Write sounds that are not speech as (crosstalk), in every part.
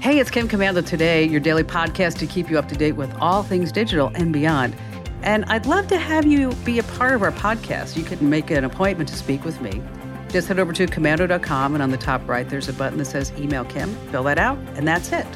Hey, it's Kim Komando today, your daily podcast to keep you up to date with all things digital and beyond. And I'd love to have you be a part of our podcast. You can make an appointment to speak with me. Just head over to komando.com, and on the top right, there's a button that says Email Kim. Fill that out, and that's it.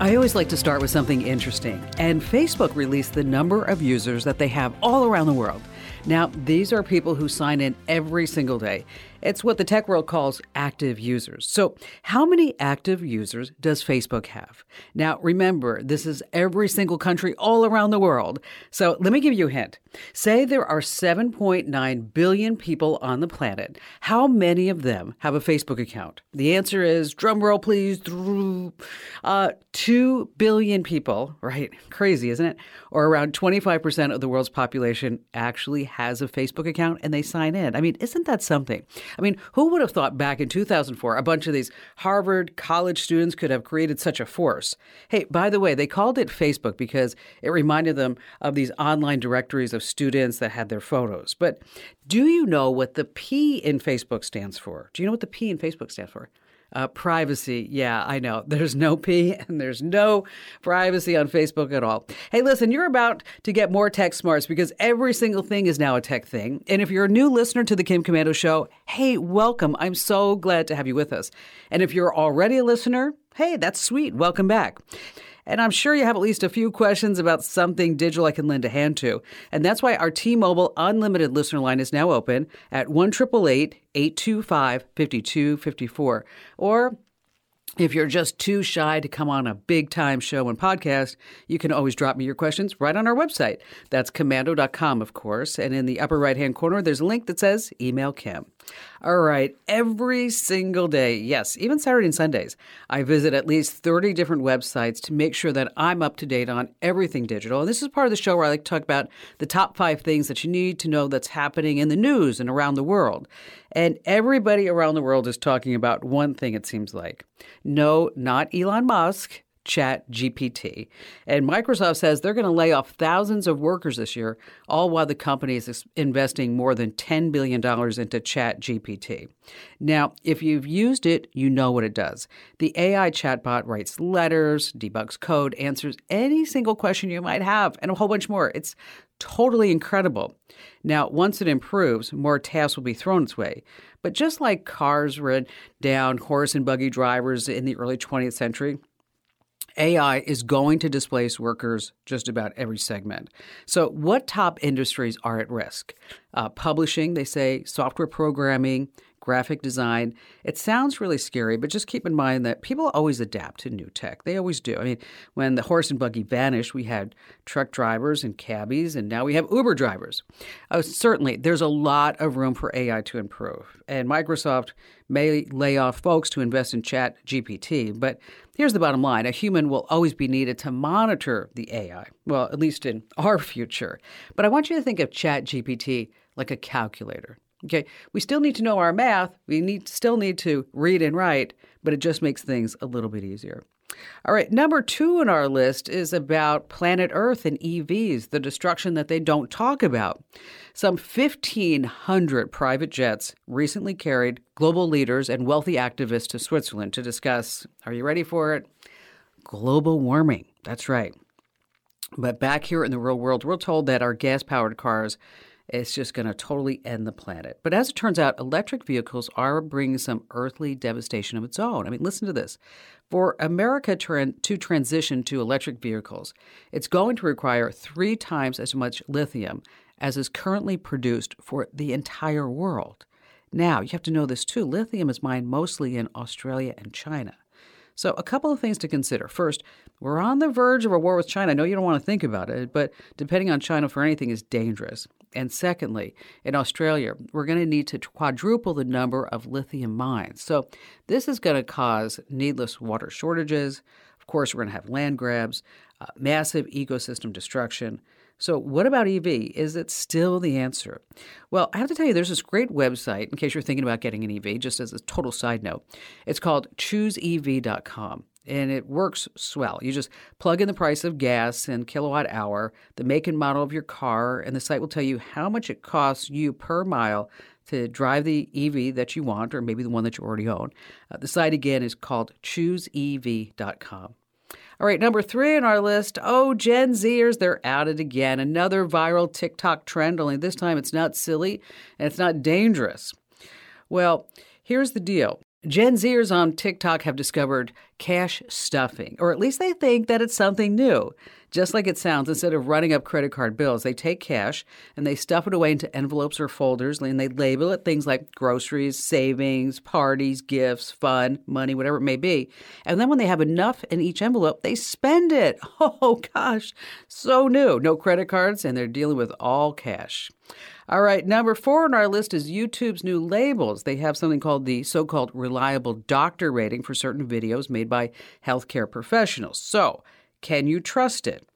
I always like to start with something interesting. And Facebook released the number of users that they have all around the world. Now, these are people who sign in every single day. It's what the tech world calls active users. So, how many active users does Facebook have? Now, remember, this is every single country all around the world. So, let me give you a hint. Say there are 7.9 billion people on the planet. How many of them have a Facebook account? The answer is drum roll, please. Uh, 2 billion people, right? Crazy, isn't it? Or around 25% of the world's population actually has a Facebook account and they sign in. I mean, isn't that something? I mean, who would have thought back in 2004 a bunch of these Harvard college students could have created such a force? Hey, by the way, they called it Facebook because it reminded them of these online directories of students that had their photos. But do you know what the P in Facebook stands for? Do you know what the P in Facebook stands for? Uh, privacy. Yeah, I know. (laughs) There's no P and there's no privacy on Facebook at all. Hey, listen, you're about to get more tech smarts because every single thing is now a tech thing. And if you're a new listener to the Kim Komando Show, hey, welcome. I'm so glad to have you with us. And if you're already a listener, hey, that's sweet. Welcome back. And I'm sure you have at least a few questions about something digital I can lend a hand to. And that's why our T Mobile Unlimited listener line is now open at 1 825 5254. Or if you're just too shy to come on a big time show and podcast, you can always drop me your questions right on our website. That's komando.com, of course. And in the upper right hand corner, there's a link that says Email Kim. All right, every single day, yes, even Saturday and Sundays, I visit at least 30 different websites to make sure that I'm up to date on everything digital. And this is part of the show where I like to talk about the top five things that you need to know that's happening in the news and around the world. And everybody around the world is talking about one thing, it seems like. No, not Elon Musk. Chat GPT. And Microsoft says they're going to lay off thousands of workers this year, all while the company is investing more than $10 billion into Chat GPT. Now, if you've used it, you know what it does. The AI chatbot writes letters, debugs code, answers any single question you might have, and a whole bunch more. It's totally incredible. Now, once it improves, more tasks will be thrown its way. But just like cars ran down horse and buggy drivers in the early 20th century, AI is going to displace workers just about every segment. So, what top industries are at risk? Uh, publishing, they say, software programming, graphic design. It sounds really scary, but just keep in mind that people always adapt to new tech. They always do. I mean, when the horse and buggy vanished, we had truck drivers and cabbies, and now we have Uber drivers. Uh, certainly, there's a lot of room for AI to improve, and Microsoft may lay off folks to invest in Chat GPT, but here's the bottom line a human will always be needed to monitor the AI, well, at least in our (laughs) future. But I want you to think of Chat GPT like a calculator. Okay, we still need to know our math. We need still need to read and write, but it just makes things a little bit easier. All right, number two in our list is about planet Earth and EVs, the destruction that they don't talk about. Some 1,500 private jets recently carried global leaders and wealthy activists to Switzerland to discuss, are you ready for it? Global warming. That's right. But back here in the real world, we're told that our gas powered cars it's just going to totally end the planet. But as it turns out, electric vehicles are bringing some earthly devastation of its own. I mean, listen to this. For America to transition to electric vehicles, it's going to require three times as much lithium as is currently produced for the entire world. Now, you have to know this too lithium is mined mostly in Australia and China. So, a couple of things to consider. First, we're on the verge of a war with China. I know you don't want to think about it, but depending on China for anything is dangerous. And secondly, in Australia, we're going to need to quadruple the number of lithium mines. So, this is going to cause needless water shortages. Of course, we're going to have land grabs, uh, massive ecosystem destruction. So, what about EV? Is it still the answer? Well, I have to tell you, there's this great website in case you're thinking about getting an EV, just as a total side note. It's called chooseev.com and it works swell. You just plug in the price of gas and kilowatt hour, the make and model of your car, and the site will tell you how much it costs you per mile to drive the EV that you want, or maybe the one that you already own. Uh, the site again is called chooseev.com. All right, number three on our list. Oh, Gen Zers, they're at it again. Another viral TikTok trend, only this time it's not silly and it's not dangerous. Well, here's the deal Gen Zers on TikTok have discovered cash stuffing, or at least they think that it's something new. Just like it sounds, instead of running up credit card bills, they take cash and they stuff it away into envelopes or folders and they label it things like groceries, savings, parties, gifts, fun, money, whatever it may be. And then when they have enough in each envelope, they spend it. (laughs) Oh gosh, so new. No credit cards, and they're dealing with all cash. All right, number four on our list is YouTube's new labels. They have something called the so called reliable doctor rating for certain videos made by healthcare professionals. So, can you trust it?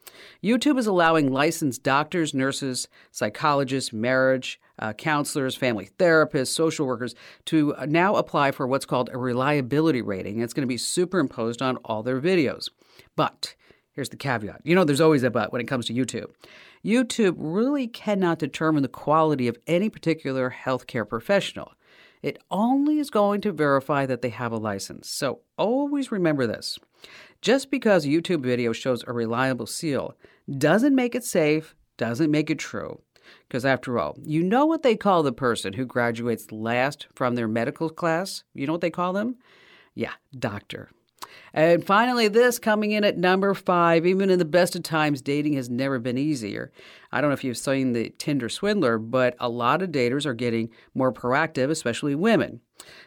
YouTube is allowing licensed doctors, nurses, psychologists, marriage uh, counselors, family therapists, social workers to now apply for what's called a reliability rating. It's going to be superimposed on all their videos. But here's the caveat you know, there's always a but when it comes to YouTube. YouTube really cannot determine the quality of any particular healthcare professional. It only is going to verify that they have a license. So always remember this. Just because a YouTube video shows a reliable seal doesn't make it safe, doesn't make it true. Because after all, you know what they call the person who graduates last from their medical class? You know what they call them? Yeah, doctor. And finally, this coming in at number five. Even in the best of times, dating has never been easier. I don't know if you've seen the Tinder swindler, but a lot of daters are getting more proactive, especially women.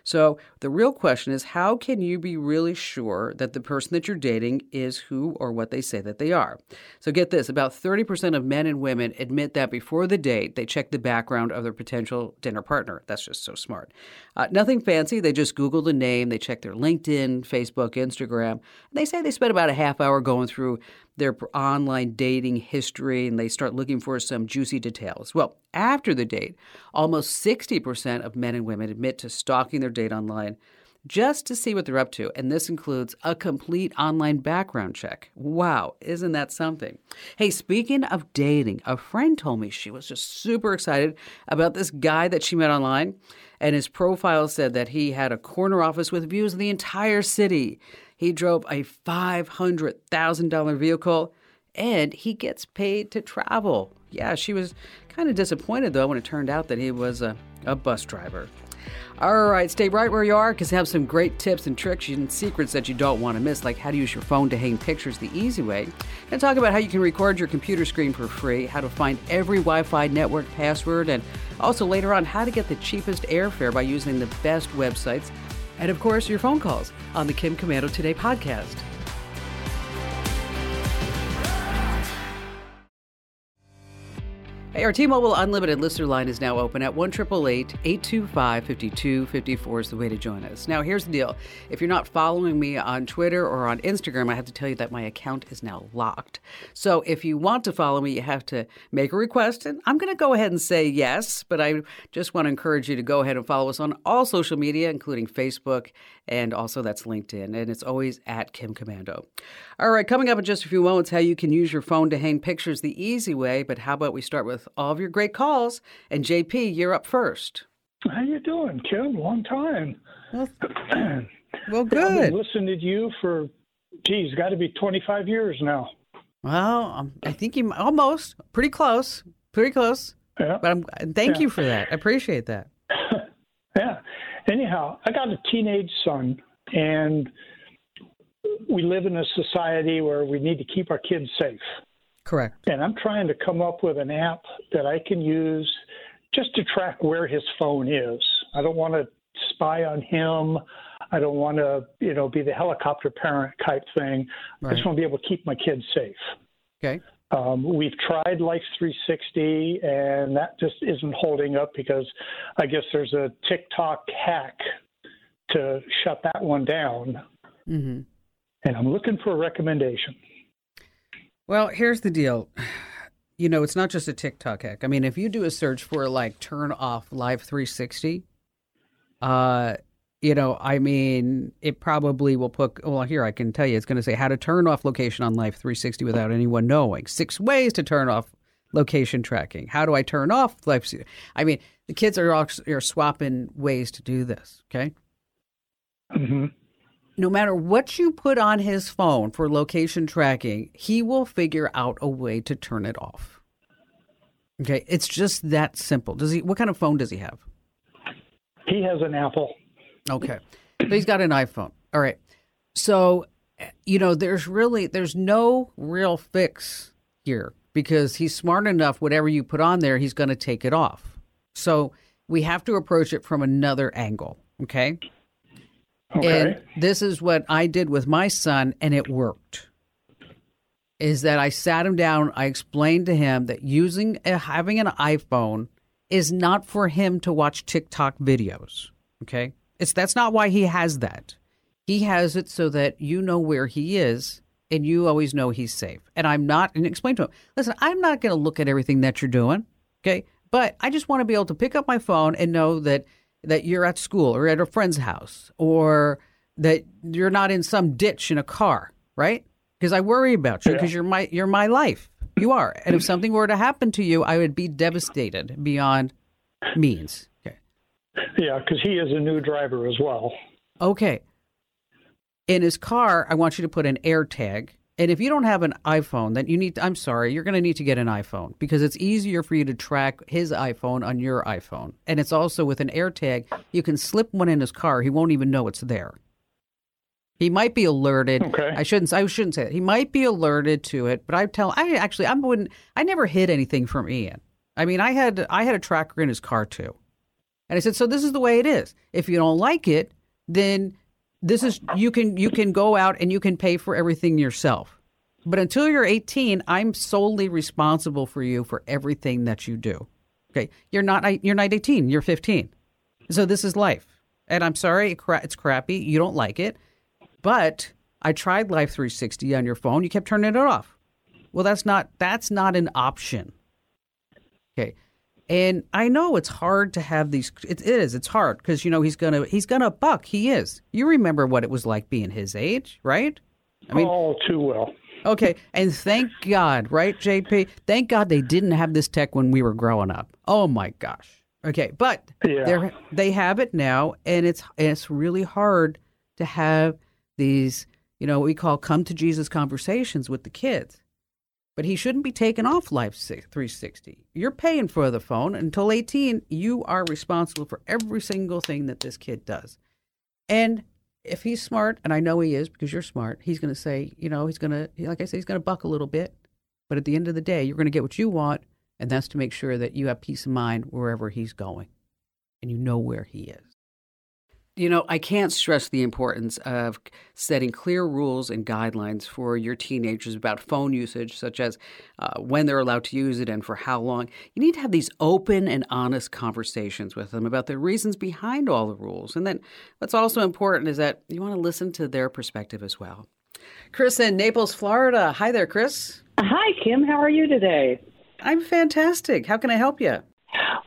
So the real question is how can you be really sure that the person that you're dating is who or what they say that they are? So get this about 30% of men and women admit that before the date, they check the background of their potential dinner partner. That's just so smart. Uh, nothing fancy. They just Google the name, they check their LinkedIn, Facebook, Instagram. And they say they spend about a half hour going through their online dating history and they start looking for some juicy details. Well, after the date, almost 60% of men and women admit to stalking their date online just to see what they're up to. And this includes a complete online background check. Wow, isn't that something? Hey, speaking of dating, a friend told me she was just super excited about this guy that she met online. And his profile said that he had a corner office with views of the entire city. He drove a $500,000 vehicle and he gets paid to travel. Yeah, she was kind of disappointed though when it turned out that he was a, a bus driver. All right, stay right where you are because I have some great tips and tricks and secrets that you don't want to miss, like how to use your phone to hang pictures the easy way, and talk about how you can record your computer screen for free, how to find every Wi Fi network password, and also later on how to get the cheapest airfare by using the best websites and of course, your phone calls on the Kim Komando Today podcast. Hey, our T-Mobile Unlimited listener line is now open at 1 825 5254 is the way to join us. Now, here's the deal. If you're not following me on Twitter or on Instagram, I have to tell you that my account is now locked. So if you want to follow me, you have to make a request, and I'm going to go ahead and say yes, but I just want to encourage you to go ahead and follow us on all social media, including Facebook, and also that's LinkedIn, and it's always at Kim Komando. All right, coming up in just a few moments, how you can use your phone to hang pictures the easy way, but how about we start with all of your great calls. And JP, you're up first. How you doing, Kim? Long time. Well, (clears throat) well good. I've been listening to you for, geez, got to be 25 years now. Well, um, I think you almost pretty close, pretty close. Yeah. But I'm, thank yeah. you for that. I appreciate that. (laughs) yeah. Anyhow, I got a teenage son, and we live in a society where we need to keep our kids safe. Correct. And I'm trying to come up with an app that I can use just to track where his phone is. I don't want to spy on him. I don't want to, you know, be the helicopter parent type thing. I just want to be able to keep my kids safe. Okay. Um, we've tried Life 360, and that just isn't holding up because I guess there's a TikTok hack to shut that one down. Mm-hmm. And I'm looking for a recommendation. Well, here's the deal. You know, it's not just a TikTok hack. I mean, if you do a search for like turn off Life 360, uh, you know, I mean, it probably will put. Well, here I can tell you, it's going to say how to turn off location on Life 360 without anyone knowing. Six ways to turn off location tracking. How do I turn off Live? I mean, the kids are all, are swapping ways to do this. Okay. Mm-hmm. no matter what you put on his phone for location tracking, he will figure out a way to turn it off. Okay, it's just that simple. Does he what kind of phone does he have? He has an Apple. Okay. So he's got an iPhone. All right. So you know, there's really there's no real fix here because he's smart enough whatever you put on there, he's going to take it off. So we have to approach it from another angle, okay? Okay. And this is what I did with my son, and it worked. Is that I sat him down, I explained to him that using a, having an iPhone is not for him to watch TikTok videos. Okay, it's that's not why he has that. He has it so that you know where he is and you always know he's safe. And I'm not, and explain to him, listen, I'm not going to look at everything that you're doing. Okay. But I just want to be able to pick up my phone and know that that you're at school or at a friend's house or that you're not in some ditch in a car, right? Because I worry about you because you're my you're my life. You are. And if something were to happen to you, I would be devastated beyond means. Yeah, because he is a new driver as well. Okay. In his car, I want you to put an AirTag. And if you don't have an iPhone, then you need, I'm sorry, you're going to need to get an iPhone because it's easier for you to track his iPhone on your iPhone. And it's also with an AirTag, you can slip one in his car. He won't even know it's there. He might be alerted. Okay. I shouldn't. I shouldn't say that. He might be alerted to it, but I tell. I actually. I wouldn't. I never hid anything from Ian. I mean, I had. I had a tracker in his car too, and I said, "So this is the way it is. If you don't like it, then this is you can you can go out and you can pay for everything yourself. But until you're 18, I'm solely responsible for you for everything that you do. Okay, you're not. You're not 18. You're 15. So this is life. And I'm sorry, it's crappy. You don't like it. But I tried Life 360 on your phone. You kept turning it off. Well, that's not that's not an option. Okay. And I know it's hard to have these it is. It's hard because you know he's going to he's to buck. He is. You remember what it was like being his age, right? I mean, All too well. Okay, and thank God, right, JP? Thank God they didn't have this tech when we were growing up. Oh my gosh. Okay, but Yeah. they have it now, and it's and it's really hard to have these, you know, what we call come to Jesus conversations with the kids. But he shouldn't be taken off Life 360. You're paying for the phone until 18. You are responsible for every single thing that this kid does. And if he's smart, and I know he is because you're smart, he's going to say, you know, he's going to, like I said, he's going to buck a little bit. But at the end of the day, you're going to get what you want, and that's to make sure that you have peace of mind wherever he's going and you know where he is. You know, I can't stress the importance of setting clear rules and guidelines for your teenagers about phone usage, such as uh, when they're allowed to use it and for how long. You need to have these open and honest conversations with them about the reasons behind all the rules. And then what's also important is that you want to listen to their perspective as well. Chris in Naples, Florida. Hi there, Chris. Hi, Kim. How are you today? I'm fantastic. How can I help you?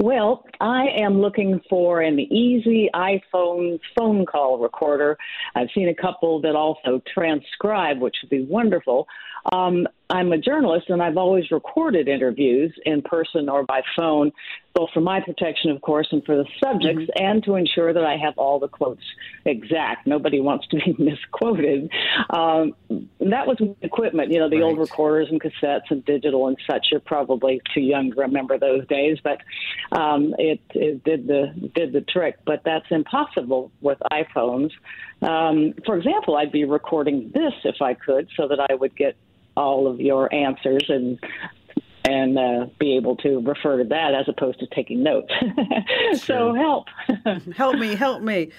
Well, I am looking for an easy iPhone phone call recorder. I've seen a couple that also transcribe, which would be wonderful. Um, I'm a journalist, and I've always recorded interviews in person or by phone, both for my protection, of course, and for the subjects, and to ensure that I have all the quotes exact. Nobody wants to be (laughs) misquoted. Um, that was equipment, you know, the old recorders and cassettes and digital and such. You're probably too young to remember those days, but um, it, it did the did the trick. But that's impossible with iPhones. Um, for example, I'd be recording this if I could, so that I would get all of your answers and and uh, be able to refer to that as opposed to taking notes. (laughs) so help. (laughs) help me, help me.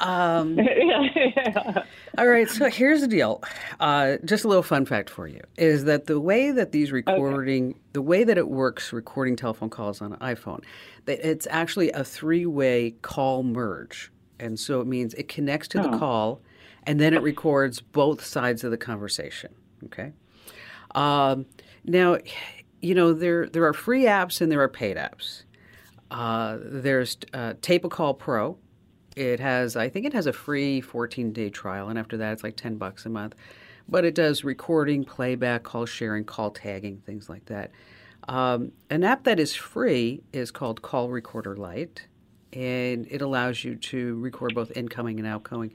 Um, (laughs) All right, so here's the deal. Uh, just a little fun fact for you is that the way that these recording, okay. the way that it works, recording telephone calls on an iPhone, that it's actually a three-way call merge, and so it means it connects to oh. the call, and then it records both sides of the conversation. Okay. Um, now, you know there there are free apps and there are paid apps. Uh, there's uh, Tape a Call Pro it has, I think it has a free 14 day trial, and after that, it's like 10 bucks a month. But it does recording, playback, call sharing, call tagging, things like that. Um, an app that is free is called Call Recorder Lite, and it allows you to record both incoming and outgoing.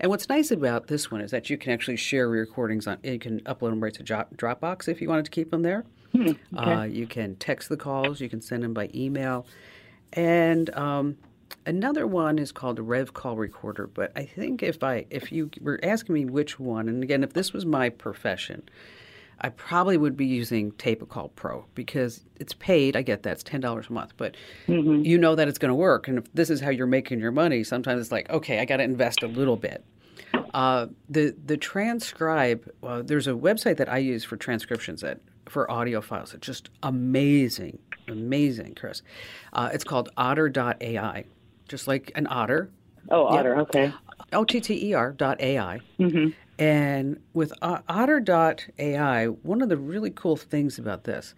And what's nice about this one is that you can actually share recordings on. You can upload them right to Dropbox if you wanted to keep them there. Hmm, okay. uh, you can text the calls. You can send them by email, and um, Another one is called a Rev Call Recorder, but I think if I if you were asking me which one, and again, if this was my profession, I probably would be using Tape a Call Pro because it's paid. I get that it's ten dollars a month, but mm-hmm. you know that it's going to work. And if this is how you're making your money, sometimes it's like, okay, I got to invest a little bit. Uh, the the transcribe. Uh, there's a website that I use for transcriptions that for audio files. It's just amazing, amazing, Chris. Uh, it's called Otter.ai just like an otter. Oh, otter, okay. O T T E R dot AI. Mm-hmm. And with uh, otter.ai, one of the really cool things about this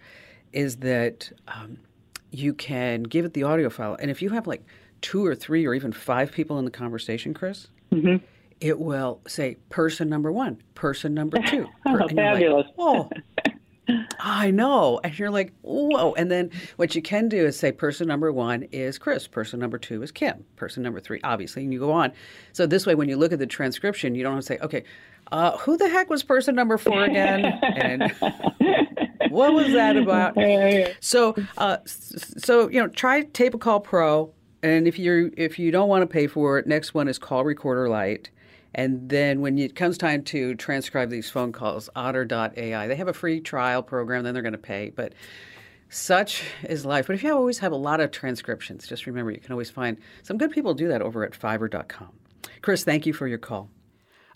is that um, you can give it the audio file. And if you have like two or three or even five people in the conversation, Chris, mm-hmm. it will say person number one, person number two. (laughs) Oh, fabulous. Like, oh, I know. And you're like, whoa. And then what you can do is say person number one is Chris, person number two is Kim, person number three, obviously, and you go on. So this way, when you look at the transcription, you don't have to say, okay, uh, who the heck was person number four again? and (laughs) what was that about? So, uh, so you know, try Tape a Call Pro. And if you if you don't want to pay for it, next one is Call Recorder Lite. And then when it comes time to transcribe these phone calls, otter.ai, they have a free trial program, then they're going to pay. But such is life. But if you always have a lot of transcriptions, just remember you can always find some good people do that over at fiverr.com. Chris, thank you for your call.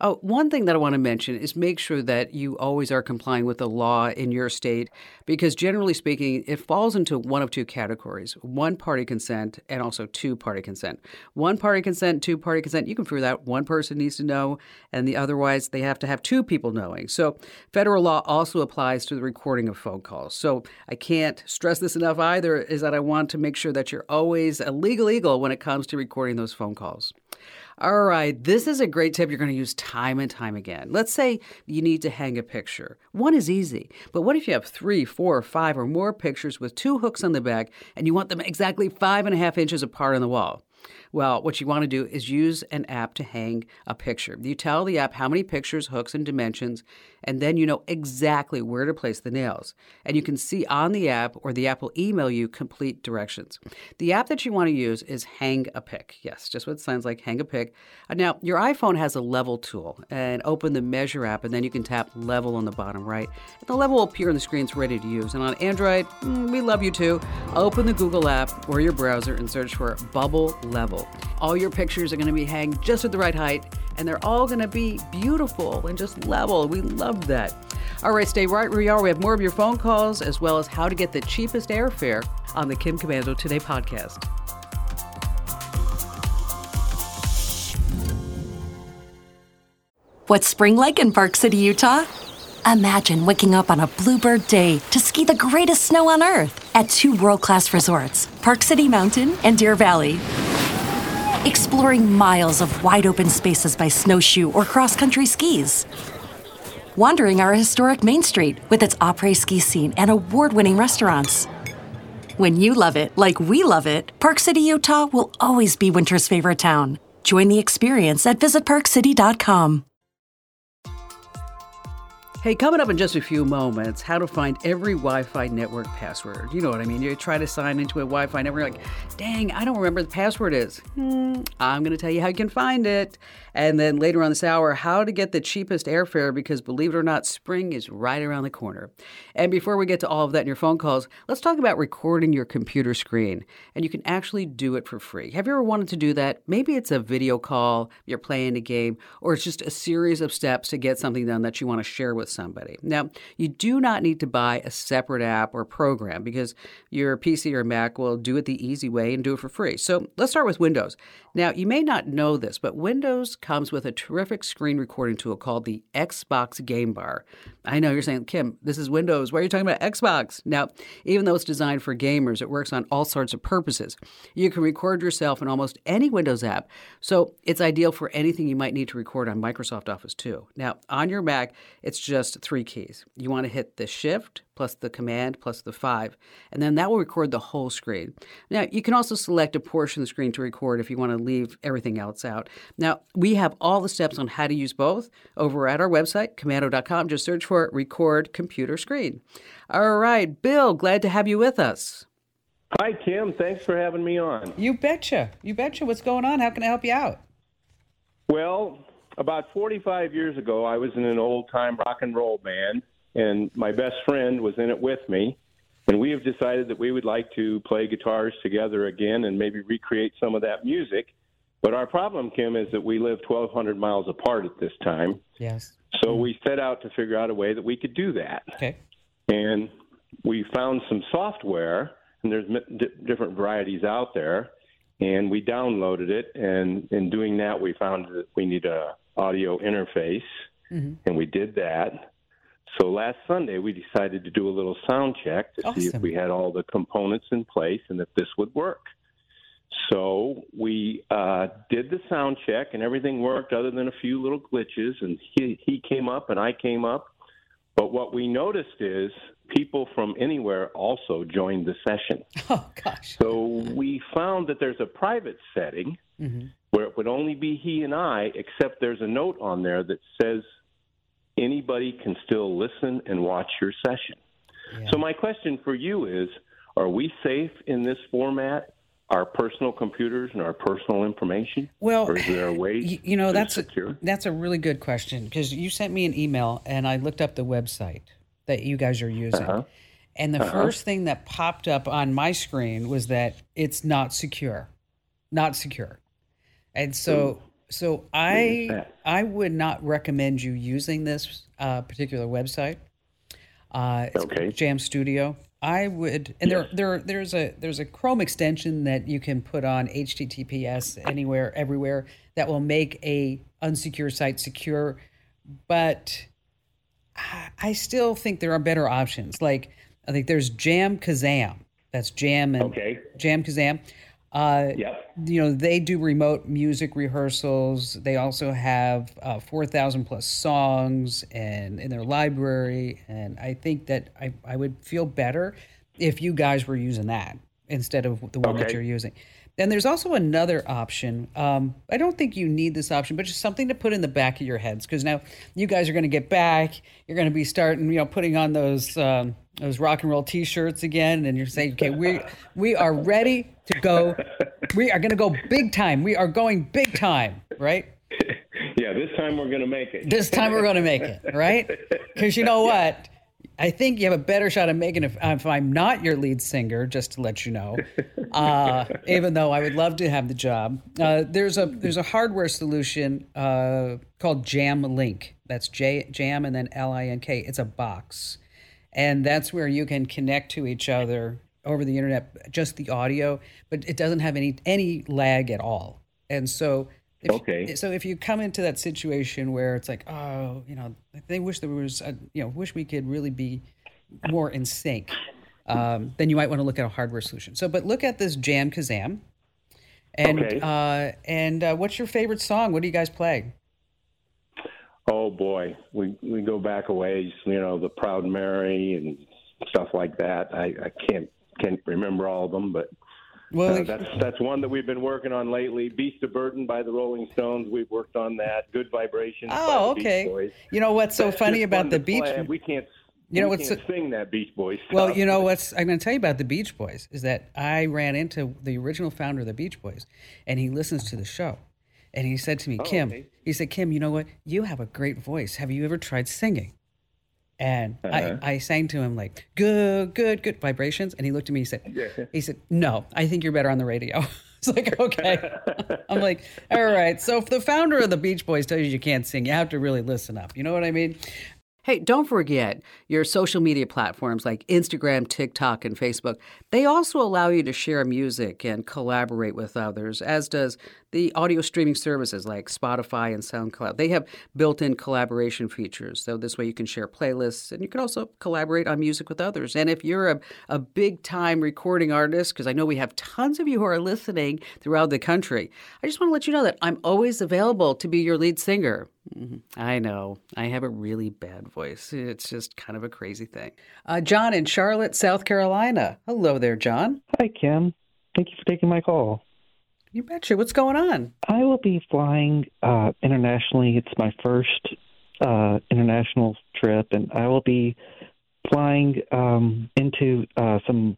Oh, one thing that I want to mention is make sure that you always are complying with the law in your state because generally speaking, it falls into one of two categories one party consent and also two party consent. One party consent, two party consent, you can figure that one person needs to know, and the otherwise they have to have two people knowing. So federal law also applies to the recording of phone calls. So I can't stress this enough either, is that I want to make sure that you're always a legal eagle when it comes to recording those phone calls. All right, this is a great tip you're going to use time and time again. Let's say you need to hang a picture. One is easy, but what if you have three, four, five, or more pictures with two hooks on the back and you want them exactly five and a half inches apart on the wall? Well, what you want to do is use an app to hang a picture. You tell the app how many pictures, hooks, and dimensions, and then you know exactly where to place the nails. And you can see on the app, or the app will email you complete directions. The app that you want to use is Hang a Pic. Yes, just what it sounds like, Hang a Pic. Uh, now, your iPhone has a level tool, and open the Measure app, and then you can tap Level on the bottom right. The level will appear on the screen, it's ready to use. And on Android, mm, we love you too. Open the Google app or your browser and search for Bubble Level. All your pictures are going to be hanged just at the right height, and they're all going to be beautiful and just level. We love that. All right, stay right where you are. We have more of your phone calls as well as how to get the cheapest airfare on the Kim Komando Today podcast. What's spring like in Park City, Utah? Imagine waking up on a bluebird day to ski the greatest snow on earth at two world class resorts, Park City Mountain and Deer Valley exploring miles of wide open spaces by snowshoe or cross country skis. Wandering our historic Main Street with its après ski scene and award winning restaurants. When you love it like we love it, Park City, Utah will always be winter's favorite town. Join the experience at visitparkcity.com. Hey, coming up in just a few moments, how to find every Wi Fi network password. You know what I mean? You try to sign into a Wi Fi network, like, dang, I don't remember the password is. Hmm, I'm going to tell you how you can find it. And then later on this hour, how to get the cheapest airfare because believe it or not, spring is right around the corner. And before we get to all of that in your phone calls, let's talk about recording your computer screen. And you can actually do it for free. Have you ever wanted to do that? Maybe it's a video call, you're playing a game, or it's just a series of steps to get something done that you want to share with somebody. Now, you do not need to buy a separate app or program because your PC or Mac will do it the easy way and do it for free. So let's start with Windows. Now, you may not know this, but Windows comes with a terrific screen recording tool called the Xbox Game Bar. I know you're saying, Kim, this is Windows. Why are you talking about Xbox? Now, even though it's designed for gamers, it works on all sorts of purposes. You can record yourself in almost any Windows app, so it's ideal for anything you might need to record on Microsoft Office too. Now, on your Mac, it's just three keys. You want to hit the Shift, plus the command plus the 5, and then that will record the whole screen. Now, you can also select a portion of the screen to record if you want to leave everything else out. Now, we have all the steps on how to use both over at our website, komando.com. Just search for Record Computer Screen. All right, Bill, glad to have you with us. Hi, Kim. Thanks for having me on. You betcha. You betcha. What's going on? How can I help you out? Well, about 45 years ago, I was in an old time rock and roll band and my best friend was in it with me. And we have decided that we would like to play guitars together again and maybe recreate some of that music. But our problem, Kim, is that we live 1,200 miles apart at this time. Yes. So we set out to figure out a way that we could do that. Okay. And we found some software, and there's different varieties out there. And we downloaded it, and in doing that, we found that we need a audio interface, mm-hmm. and we did that. So last Sunday, we decided to do a little sound check to awesome. see if we had all the components in place and if this would work. So we uh, did the sound check, and everything worked other than a few little glitches. And he, he came up, and I came up. But what we noticed is people from anywhere also joined the session. (laughs) Oh, gosh. So we found that there's a private setting mm-hmm. where it would only be he and I, except there's a note on there that says anybody can still listen and watch your session. Yeah. So my question for you is, are we safe in this format? Our personal computers and our personal information. Well, or is there a way? (laughs) You know, that's a, that's a really good question because you sent me an email and I looked up the website that you guys are using, uh-huh. and the uh-huh. first thing that popped up on my screen was that it's not secure, not secure, and so so I I would not recommend you using this uh, particular website. Uh, okay. Jam Studio. I would, and yes. there there there's a there's a Chrome extension that you can put on HTTPS anywhere everywhere that will make a unsecure site secure, but I still think there are better options. Like I think there's Jam Kazam. That's Jam and okay. Jam Kazam. Uh, yep. You know, they do remote music rehearsals. They also have uh, 4,000 plus songs and in their library. And I think that I, I would feel better if you guys were using that instead of the one okay. that you're using. Then there's also another option. Um, I don't think you need this option, but just something to put in the back of your heads because now you guys are going to get back. You're going to be starting, you know, putting on those um, those rock and roll T-shirts again, and you're saying, okay, we we are ready to go. We are going to go big time. We are going big time, right? (laughs) Yeah, this time we're going to make it. This time we're going to make it, right? Because you know (laughs) what? I think you have a better shot of making it if, if, I'm not your lead singer, just to let you know. (laughs) Uh, even though I would love to have the job, uh, there's a there's a hardware solution uh, called Jam Link. That's J Jam and then L I N K. It's a box, and that's where you can connect to each other over the internet, just the audio, but it doesn't have any any lag at all. And so if, okay. So if you come into that situation where it's like, oh, you know, they wish there was, a, you know, wish we could really be more in sync, um, then you might want to look at a hardware solution. So, but look at this Jam Kazam, and okay. uh, and uh, what's your favorite song? What do you guys play? Oh boy, we we go back a ways. You know, the Proud Mary and stuff like that. I, I can't can't remember all of them, but Well, uh, that's that's one that we've been working on lately. "Beast of Burden" by the Rolling Stones. We've worked on that. "Good Vibrations." Oh, okay. You know what's so funny about the Beach? Play. We can't. You know we what's can't sing that Beach Boys. Stuff. Well, you know what's I'm going to tell you about the Beach Boys is that I ran into the original founder of the Beach Boys, and he listens to the show, and he said to me, Oh, Kim, okay. he said, Kim, you know what? You have a great voice. Have you ever tried singing? And Uh-huh. I, I sang to him like good, good, good vibrations, and he looked at me. He said, he said, no, I think you're better on the radio. (laughs) It's like okay. (laughs) I'm like, all right. So if the founder of the Beach Boys tells you you can't sing, you have to really listen up. You know what I mean? Hey, don't forget your social media platforms like Instagram, TikTok, and Facebook. They also allow you to share music and collaborate with others, as does the audio streaming services like Spotify and SoundCloud. They have built in collaboration features. So this way you can share playlists and you can also collaborate on music with others. And if you're a, a big time recording artist, because I know we have tons of you who are listening throughout the country, I just want to let you know that I'm always available to be your lead singer. Mhm. I know. I have a really bad voice. It's just kind of a crazy thing. Uh, John in Charlotte, South Carolina. Hello there, John. Hi, Kim. Thank you for taking my call. You betcha. What's going on? I will be flying uh, internationally. It's my first uh, international trip, and I will be flying um, into uh, some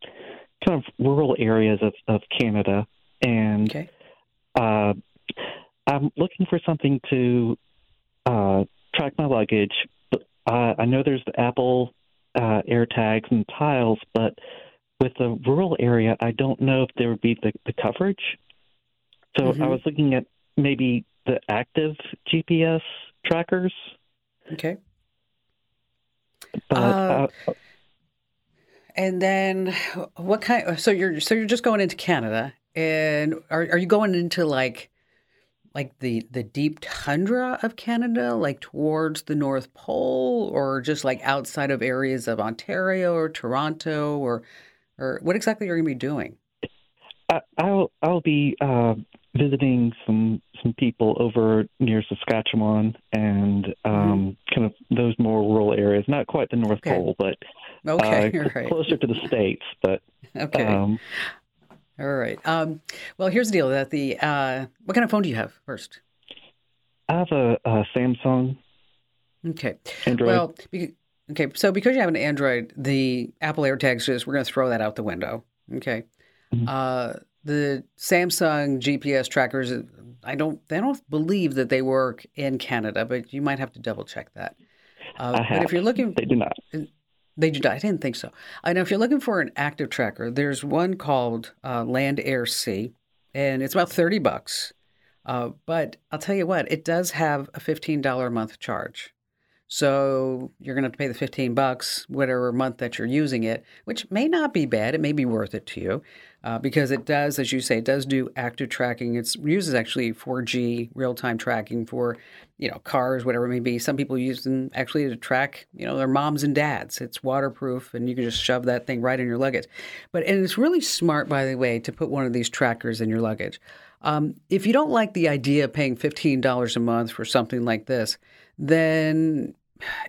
kind of rural areas of, of Canada. And Okay. uh, I'm looking for something to uh, track my luggage. But uh, I know there's the Apple uh, AirTags and tiles, but with the rural area, I don't know if there would be the, the coverage. So I Mhm. was looking at maybe the active GPS trackers. Okay. But Uh, uh, And then what kind so you're so you're just going into Canada and are are you going into like like the the deep tundra of Canada like towards the North Pole or just like outside of areas of Ontario or Toronto or or what exactly are you going to be doing? I'll I'll be uh, visiting some some people over near Saskatchewan and um, kind of those more rural areas. Not quite the North Mm-hmm. Okay. Pole, but Okay, uh, (laughs) right. closer to the states. But (laughs) Okay. um, All right. Um well, here's the deal that the uh what kind of phone do you have first? I have a, a Samsung Okay. Android. Well, beca- okay. So because you have an Android, the Apple AirTags just we're going to throw that out the window. Okay. Mhm. Uh, the Samsung GPS trackers, I don't, they don't believe that they work in Canada, but you might have to double check that. Uh, I but if you're looking, they do not. They do. I didn't think so. I know if you're looking for an active tracker, there's one called uh, Land Air Sea, and it's about thirty bucks. Uh, but I'll tell you what, it does have a fifteen dollar a month charge. So you're going to have to pay the 15 bucks whatever month that you're using it, which may not be bad. It may be worth it to you uh, because it does, as you say, it does do active tracking. It uses actually 4G real time tracking for, you know, cars, whatever it may be. Some people use them actually to track, you know, their moms and dads. It's waterproof and you can just shove that thing right in your luggage. But, and it's really smart, by the way, to put one of these trackers in your luggage. Um, if you don't like the idea of paying $15 a month for something like this, then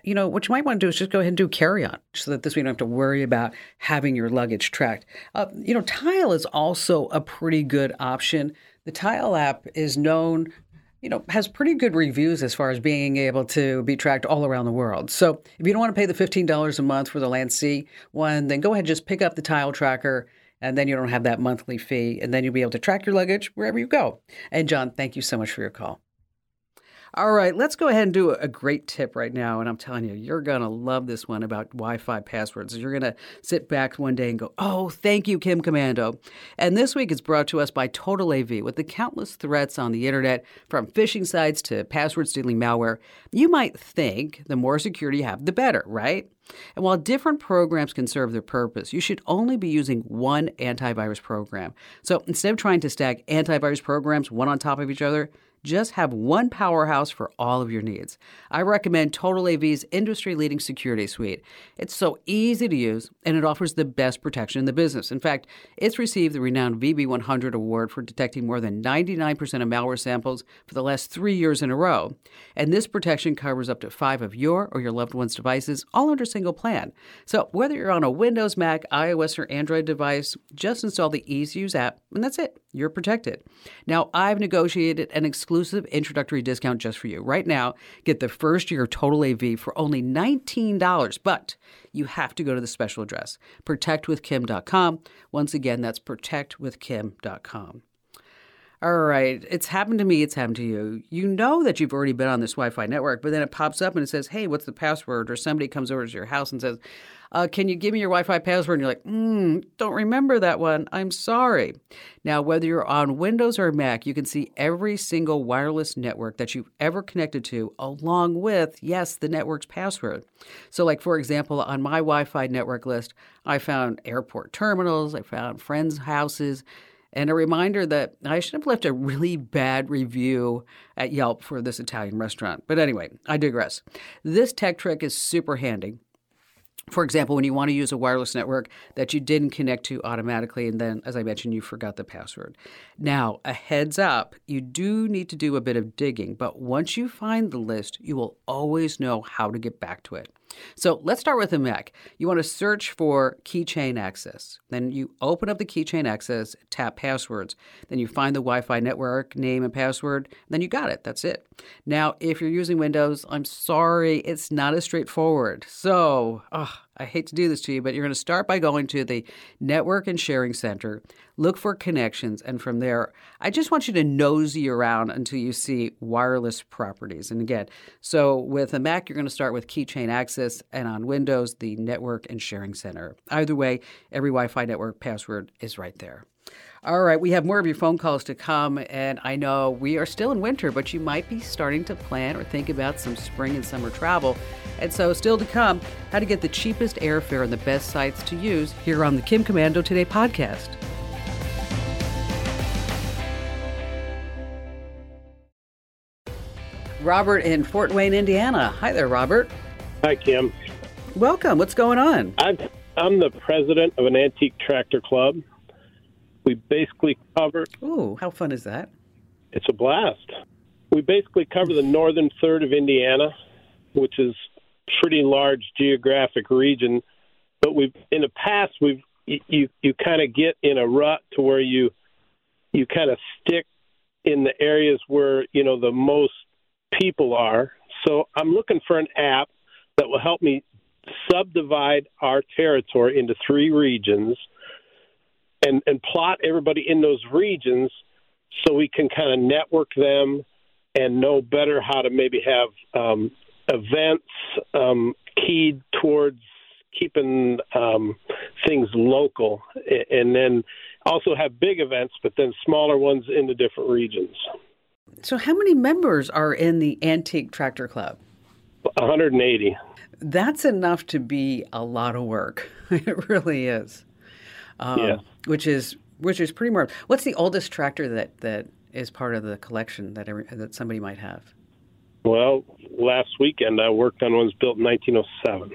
you know, what you might want to do is just go ahead and do carry on so that this way you don't have to worry about having your luggage tracked. Uh, you know, Tile is also a pretty good option. The Tile app is known, you know, has pretty good reviews as far as being able to be tracked all around the world. So if you don't want to pay the $15 a month for the Land C one, then go ahead and just pick up the Tile tracker and then you don't have that monthly fee and then you'll be able to track your luggage wherever you go. And John, thank you so much for your call. All right, let's go ahead and do a great tip right now. And I'm telling you, you're going to love this one about Wi Fi passwords. You're going to sit back one day and go, Oh, thank you, Kim Komando. And this week it's brought to us by Total AV. With the countless threats on the internet, from phishing sites to password stealing malware, you might think the more security you have, the better, right? And while different programs can serve their purpose, you should only be using one antivirus program. So instead of trying to stack antivirus programs one on top of each other, Just have one powerhouse for all of your needs. I recommend Total AV's industry leading security suite. It's so easy to use and it offers the best protection in the business. In fact, it's received the renowned VB100 award for detecting more than 99% of malware samples for the last three years in a row. And this protection covers up to five of your or your loved one's devices, all under a single plan. So whether you're on a Windows, Mac, iOS, or Android device, just install the easy use app, and that's it. You're protected. Now, I've negotiated an exclusive introductory discount just for you. Right now, get the first year of Total AV for only $19, but you have to go to the special address, protectwithkim.com. Once again, that's protectwithkim.com. All right, it's happened to me, it's happened to you. You know that you've already been on this Wi Fi network, but then it pops up and it says, hey, what's the password? Or somebody comes over to your house and says, uh, can you give me your Wi Fi password? And you're like, mm, don't remember that one. I'm sorry. Now, whether you're on Windows or Mac, you can see every single wireless network that you've ever connected to, along with, yes, the network's password. So, like, for example, on my Wi Fi network list, I found airport terminals, I found friends' houses and a reminder that I should have left a really bad review at Yelp for this Italian restaurant. But anyway, I digress. This tech trick is super handy. For example, when you want to use a wireless network that you didn't connect to automatically, and then, as I mentioned, you forgot the password. Now, a heads up, you do need to do a bit of digging, but once you find the list, you will always know how to get back to it. So let's start with a Mac. You want to search for keychain access. Then you open up the keychain access, tap passwords. Then you find the Wi Fi network name and password. Then you got it. That's it. Now, if you're using Windows, I'm sorry, it's not as straightforward. So, I hate to do this to you, but you're going to start by going to the Network and Sharing Center, look for connections, and from there, I just want you to nosy around until you see wireless properties. And again, so with a Mac, you're going to start with Keychain Access, and on Windows, the Network and Sharing Center. Either way, every Wi Fi network password is right there. All right, we have more of your phone calls to come, and I know we are still in winter, but you might be starting to plan or think about some spring and summer travel. And so, still to come, how to get the cheapest airfare and the best sites to use here on the Kim Komando Today podcast. Robert in Fort Wayne, Indiana. Hi there, Robert. Hi, Kim. Welcome. What's going on? I'm, I'm the president of an antique tractor club. We basically cover. Ooh, how fun is that? It's a blast. We basically cover the northern third of Indiana, which is pretty large geographic region. But we've in the past we've you you kind of get in a rut to where you you kind of stick in the areas where you know the most people are. So I'm looking for an app that will help me subdivide our territory into three regions and and plot everybody in those regions so we can kind of network them and know better how to maybe have um, events um, keyed towards keeping um, things local, and then also have big events, but then smaller ones in the different regions. So, how many members are in the Antique Tractor Club? 180. That's enough to be a lot of work. (laughs) it really is. Um, yeah. Which is which is pretty more. What's the oldest tractor that that is part of the collection that every, that somebody might have? Well, last weekend I worked on ones built in 1907.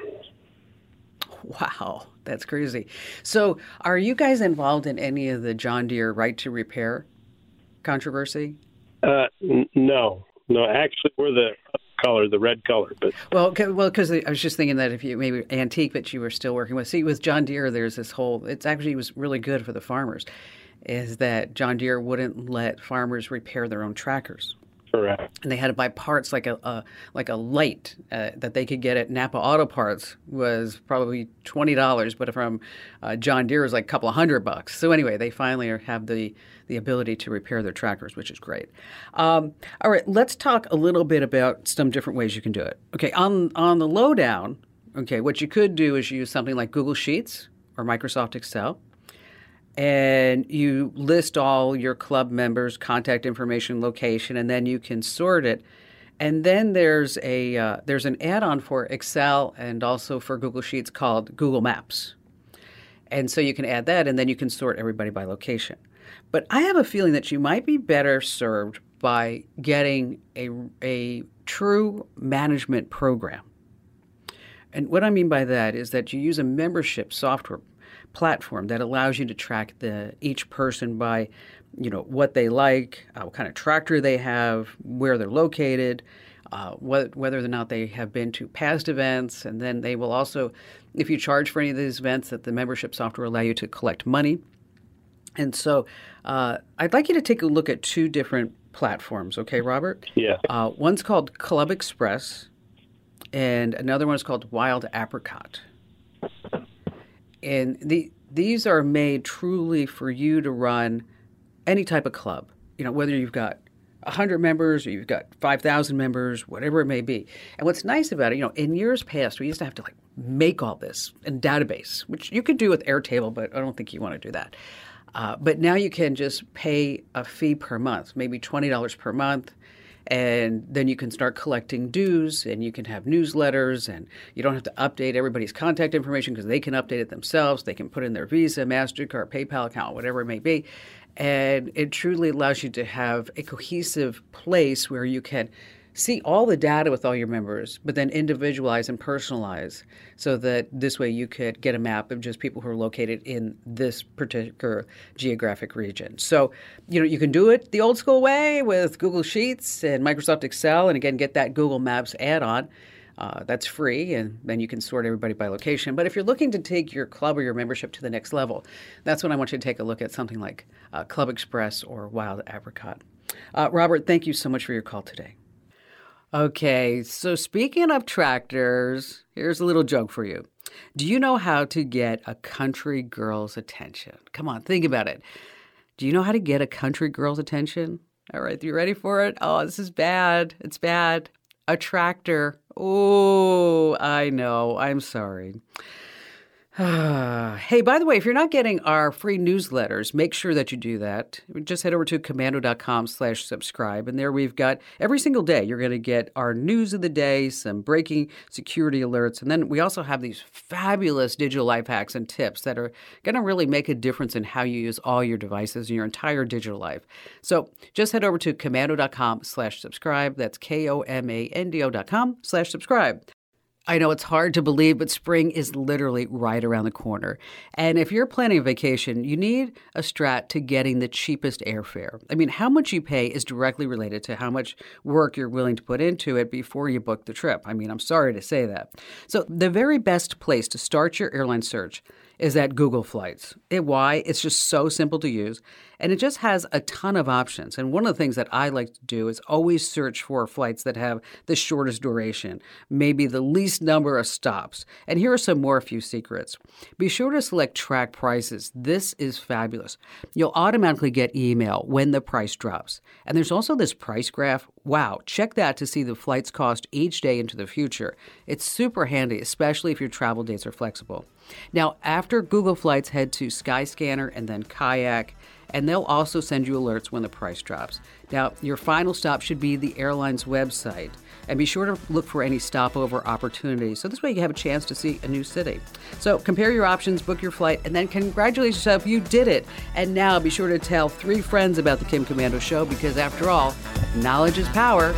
Wow, that's crazy. So, are you guys involved in any of the John Deere right to repair controversy? Uh, n- no, no. Actually, we're the color, the red color. But well, well, because I was just thinking that if you maybe antique that you were still working with. See, with John Deere, there's this whole. It's actually was really good for the farmers. Is that John Deere wouldn't let farmers repair their own trackers. Correct. And they had to buy parts like a, a like a light uh, that they could get at Napa Auto Parts was probably twenty dollars, but from uh, John Deere was like a couple of hundred bucks. So anyway, they finally have the the ability to repair their tractors, which is great. Um, all right, let's talk a little bit about some different ways you can do it. Okay, on on the lowdown, okay, what you could do is use something like Google Sheets or Microsoft Excel and you list all your club members' contact information, location, and then you can sort it. And then there's a uh, there's an add-on for Excel and also for Google Sheets called Google Maps, and so you can add that, and then you can sort everybody by location. But I have a feeling that you might be better served by getting a, a true management program. And what I mean by that is that you use a membership software platform that allows you to track the each person by, you know, what they like, uh, what kind of tractor they have, where they're located, uh, whether, whether or not they have been to past events, and then they will also, if you charge for any of these events, that the membership software will allow you to collect money. And so, uh, I'd like you to take a look at two different platforms. Okay, Robert? Yeah. Uh, one's called Club Express, and another one is called Wild Apricot. And the these are made truly for you to run any type of club. You know, whether you've got 100 members or you've got 5,000 members, whatever it may be. And what's nice about it, you know, in years past, we used to have to like make all this in database, which you could do with Airtable, but I don't think you want to do that. Uh, but now you can just pay a fee per month, maybe $20 per month. And then you can start collecting dues and you can have newsletters and you don't have to update everybody's contact information because they can update it themselves. They can put in their Visa, MasterCard, PayPal account, whatever it may be. And it truly allows you to have a cohesive place where you can see all the data with all your members, but then individualize and personalize so that this way you could get a map of just people who are located in this particular geographic region. So, you know, you can do it the old school way with Google Sheets and Microsoft Excel, and again, get that Google Maps add on. Uh, that's free, and then you can sort everybody by location. But if you're looking to take your club or your membership to the next level, that's when I want you to take a look at something like uh, Club Express or Wild Apricot. Uh, Robert, thank you so much for your call today. Okay, so speaking of tractors, here's a little joke for you. Do you know how to get a country girl's attention? Come on, think about it. Do you know how to get a country girl's attention? All right, you ready for it? Oh, this is bad. It's bad. A tractor. Oh, I know. I'm sorry. (sighs) hey, by the way, if you're not getting our free newsletters, make sure that you do that. Just head over to komando.com slash subscribe. And there we've got every single day, you're going to get our news of the day, some breaking security alerts. And then we also have these fabulous digital life hacks and tips that are going to really make a difference in how you use all your devices in your entire digital life. So just head over to komando.com slash subscribe. That's K-O-M-A-N-D-O dot com slash subscribe. I know it's hard to believe, but spring is literally right around the corner. And if you're planning a vacation, you need a strat to getting the cheapest airfare. I mean, how much you pay is directly related to how much work you're willing to put into it before you book the trip. I mean, I'm sorry to say that. So, the very best place to start your airline search is at Google Flights. It, why? It's just so simple to use, and it just has a ton of options. And one of the things that I like to do is always search for flights that have the shortest duration, maybe the least number of stops. And here are some more few secrets. Be sure to select track prices. This is fabulous. You'll automatically get email when the price drops. And there's also this price graph. Wow, check that to see the flights cost each day into the future. It's super handy, especially if your travel dates are flexible. Now, after Google Flights, head to Skyscanner and then Kayak, and they'll also send you alerts when the price drops. Now, your final stop should be the airline's website, and be sure to look for any stopover opportunities. So this way you have a chance to see a new city. So compare your options, book your flight, and then congratulate yourself, you did it. And now be sure to tell three friends about the Kim Komando Show because after all, knowledge is power.